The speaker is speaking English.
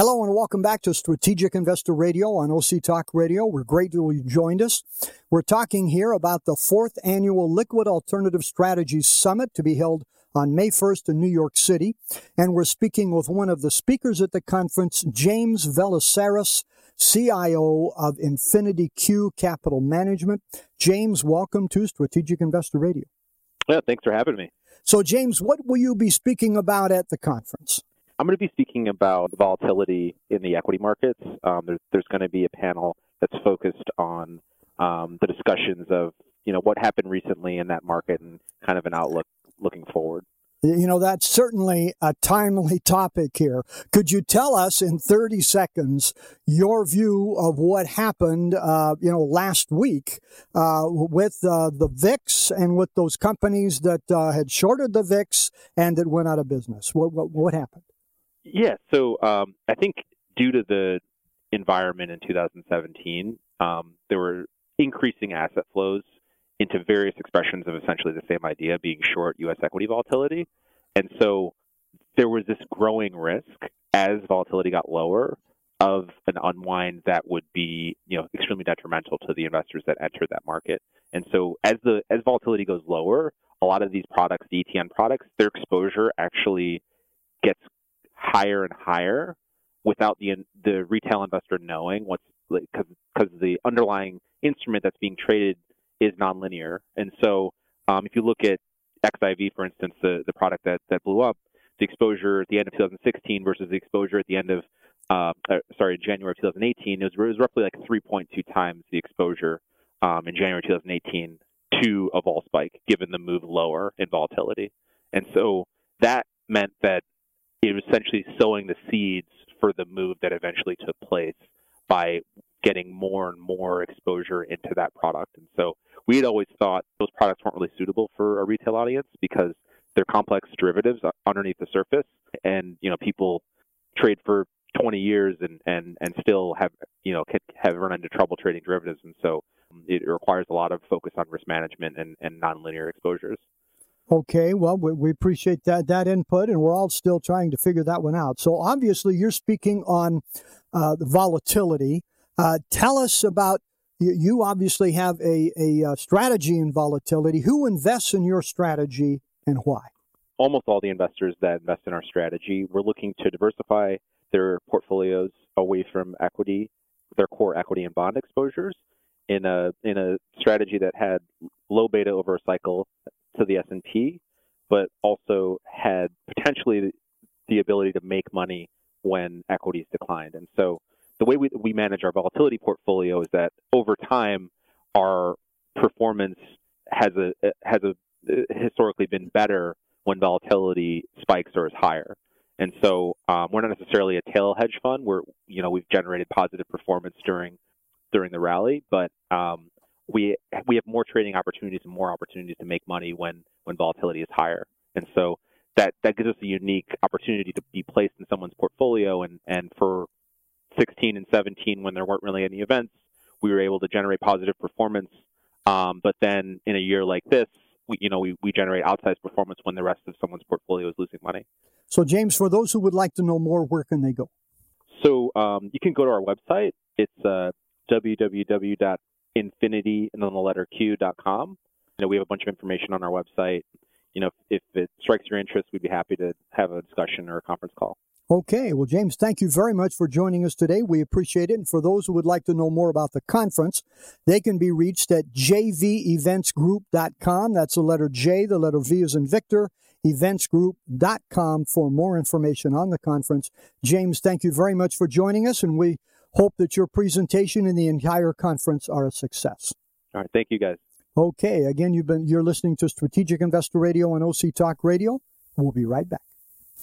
Hello and welcome back to Strategic Investor Radio on OC Talk Radio. We're grateful you joined us. We're talking here about the fourth annual Liquid Alternative Strategies Summit to be held on May 1st in New York City. And we're speaking with one of the speakers at the conference, James Velissaris, CIO of Infinity Q Capital Management. James, welcome to Strategic Investor Radio. Yeah, thanks for having me. So, James, what will you be speaking about at the conference? I'm going to be speaking about volatility in the equity markets. Um, there's, there's going to be a panel that's focused on um, the discussions of you know what happened recently in that market and kind of an outlook looking forward. You know, that's certainly a timely topic here. Could you tell us in 30 seconds your view of what happened, uh, you know, last week uh, with uh, the VIX and with those companies that uh, had shorted the VIX and that went out of business? What, what, what happened? Yeah, so um, I think due to the environment in 2017, um, there were increasing asset flows into various expressions of essentially the same idea, being short U.S. equity volatility. And so there was this growing risk as volatility got lower of an unwind that would be, you know, extremely detrimental to the investors that enter that market. And so as the as volatility goes lower, a lot of these products, the ETN products, their exposure actually gets higher and higher without the the retail investor knowing what's because because the underlying instrument that's being traded is nonlinear. And so um, if you look at XIV, for instance, the, the product that, that blew up, the exposure at the end of 2016 versus the exposure at the end of, uh, uh, sorry, January of 2018, it was, it was roughly like 3.2 times the exposure um, in January 2018 to a vol spike, given the move lower in volatility. And so that meant that it was essentially sowing the seeds for the move that eventually took place by getting more and more exposure into that product. And so we had always thought those products weren't really suitable for a retail audience because they're complex derivatives underneath the surface, and you know people trade for 20 years and and and still have you know have run into trouble trading derivatives, and so it requires a lot of focus on risk management and and nonlinear exposures. Okay, well, we, we, appreciate that that input, and we're all still trying to figure that one out. So obviously, you're speaking on uh, the volatility. Uh, tell us about you, you obviously have a, a, uh, strategy in volatility. Who invests in your strategy and why? Almost all the investors that invest in our strategy, we're looking to diversify their portfolios away from equity, their core equity and bond exposures, in a in a strategy that had low beta over a cycle to the S&P, but also had potentially the ability to make money when equities declined. And so the way we, we manage our volatility portfolio is that over time, our performance has a has a historically been better when volatility spikes or is higher. And so um, we're not necessarily a tail hedge fund. We're you know we've generated positive performance during during the rally, but um, we we have more trading opportunities and more opportunities to make money when when volatility is higher. And so that that gives us a unique opportunity to be placed in someone's portfolio and and for 16 and 17 when there weren't really any events, we were able to generate positive performance. Um, but then in a year like this, we, you know, we, we generate outsized performance when the rest of someone's portfolio is losing money. So, James, for those who would like to know more, where can they go? So, um, you can go to our website. It's uh, www.infinity and then the letter Q.com. You know, we have a bunch of information on our website. You know, if, if it strikes your interest, we'd be happy to have a discussion or a conference call. Okay, well, James, thank you very much for joining us today. We appreciate it. And for those who would like to know more about the conference, they can be reached at jveventsgroup.com. That's the letter J, the letter V is in Victor, eventsgroup.com for more information on the conference. James, thank you very much for joining us, and we hope that your presentation and the entire conference are a success. All right, thank you guys. Okay, again, you've been you're listening to Strategic Investor Radio on OC Talk Radio. We'll be right back.